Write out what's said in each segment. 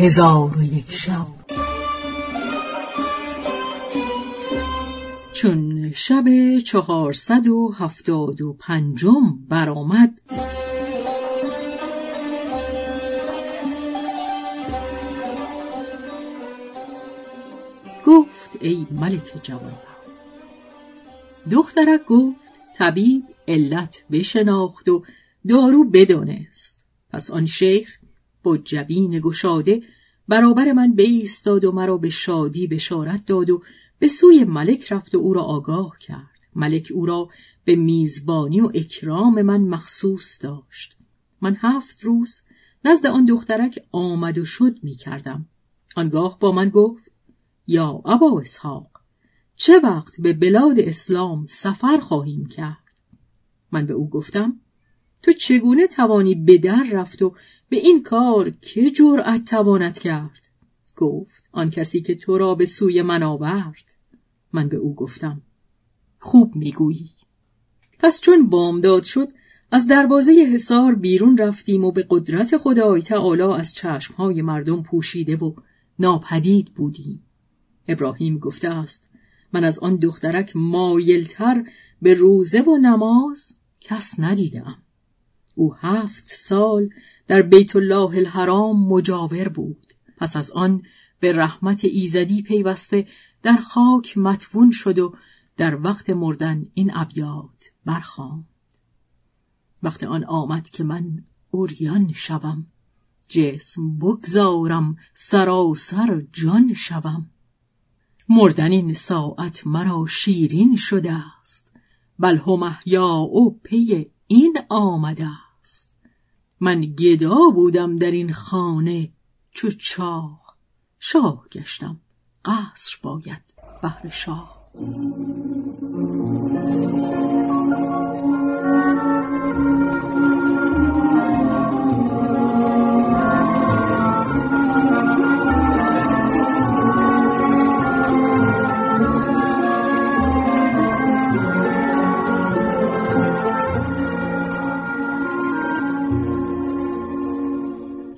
هزار و یک شب. چون شب چهارصد و هفتاد و پنجم برآمد گفت ای ملک جوان دخترک گفت طبیب علت بشناخت و دارو بدانست. پس آن شیخ با جبین گشاده برابر من بایستاد و مرا به شادی بشارت داد و به سوی ملک رفت و او را آگاه کرد. ملک او را به میزبانی و اکرام من مخصوص داشت. من هفت روز نزد آن دخترک آمد و شد می کردم. آنگاه با من گفت یا ابا اسحاق چه وقت به بلاد اسلام سفر خواهیم کرد؟ من به او گفتم تو چگونه توانی به در رفت و به این کار که جرأت تواند کرد؟ گفت آن کسی که تو را به سوی من آورد. من به او گفتم خوب می‌گویی. پس چون بامداد شد از دروازه حصار بیرون رفتیم و به قدرت خدای تعالی از چشمهای مردم پوشیده و ناپدید بودیم. ابراهیم گفته است من از آن دخترک مایلتر به روزه و نماز کس ندیدم. او هفت سال در بیت الله الحرام مجاور بود. پس از آن به رحمت ایزدی پیوسته در خاک متوون شد و در وقت مردن این ابیات برخواند وقت آن آمد که من اوریان شوم جسم بگذارم سراسر جان شوم. مردن این ساعت مرا شیرین شده است بل هم او پی این آمده من گدا بودم در این خانه چو چاق شاه گشتم قصر باید بهر شاه.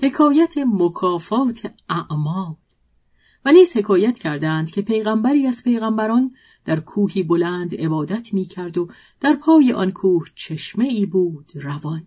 حکایت مکافات اعمال و نیز حکایت کردند که پیغمبری از پیغمبران در کوهی بلند عبادت می کرد و در پای آن کوه چشمه ای بود روان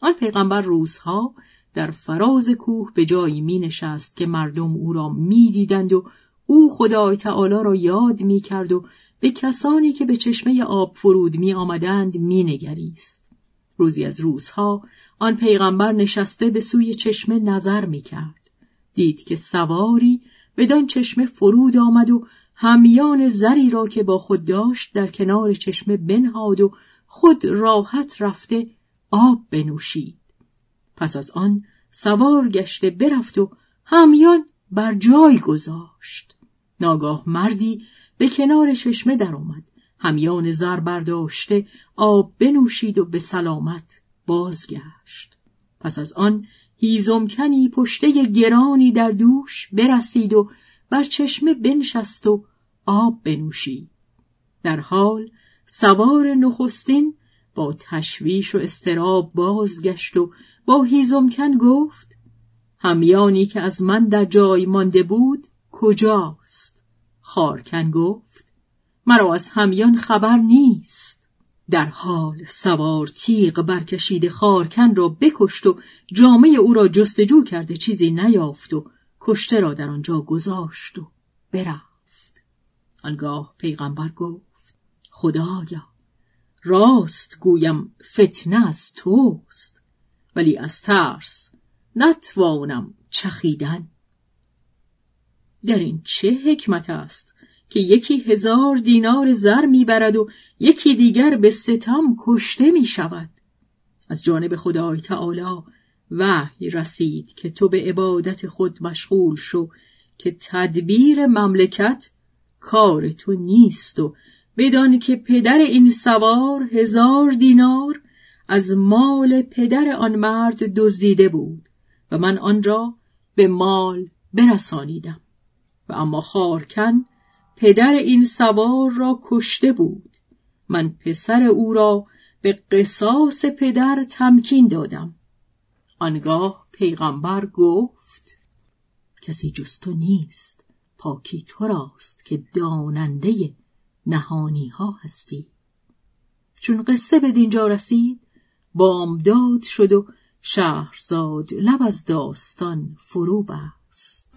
آن پیغمبر روزها در فراز کوه به جایی می نشست که مردم او را می دیدند و او خدای تعالی را یاد می کرد و به کسانی که به چشمه آب فرود می آمدند می نگریست. روزی از روزها آن پیغمبر نشسته به سوی چشمه نظر می کرد. دید که سواری بدان چشمه فرود آمد و همیان زری را که با خود داشت در کنار چشمه بنهاد و خود راحت رفته آب بنوشید. پس از آن سوار گشته برفت و همیان بر جای گذاشت. ناگاه مردی به کنار چشمه درآمد. همیان زر برداشته آب بنوشید و به سلامت بازگشت. پس از آن هیزمکنی پشته گرانی در دوش برسید و بر چشمه بنشست و آب بنوشید. در حال سوار نخستین با تشویش و استراب بازگشت و با هیزمکن گفت همیانی که از من در جای مانده بود کجاست؟ خارکن گفت مرا از همیان خبر نیست. در حال سوار تیغ برکشیده خارکن را بکشت و جامعه او را جستجو کرده چیزی نیافت و کشته را در آنجا گذاشت و برفت. آنگاه پیغمبر گفت خدایا راست گویم فتنه از توست ولی از ترس نتوانم چخیدن. در این چه حکمت است؟ که یکی هزار دینار زر می‌برد و یکی دیگر به ستم کشته می شود. از جانب خدای تعالی وحی رسید که تو به عبادت خود مشغول شو که تدبیر مملکت کار تو نیست و بدان که پدر این سوار هزار دینار از مال پدر آن مرد دزدیده بود و من آن را به مال برسانیدم و اما خارکن پدر این سوار را کشته بود. من پسر او را به قصاص پدر تمکین دادم. آنگاه پیغمبر گفت کسی جز تو نیست. پاکی تو راست که داننده نهانی ها هستی. چون قصه به دینجا رسید بامداد شد و شهرزاد لب از داستان فرو بست.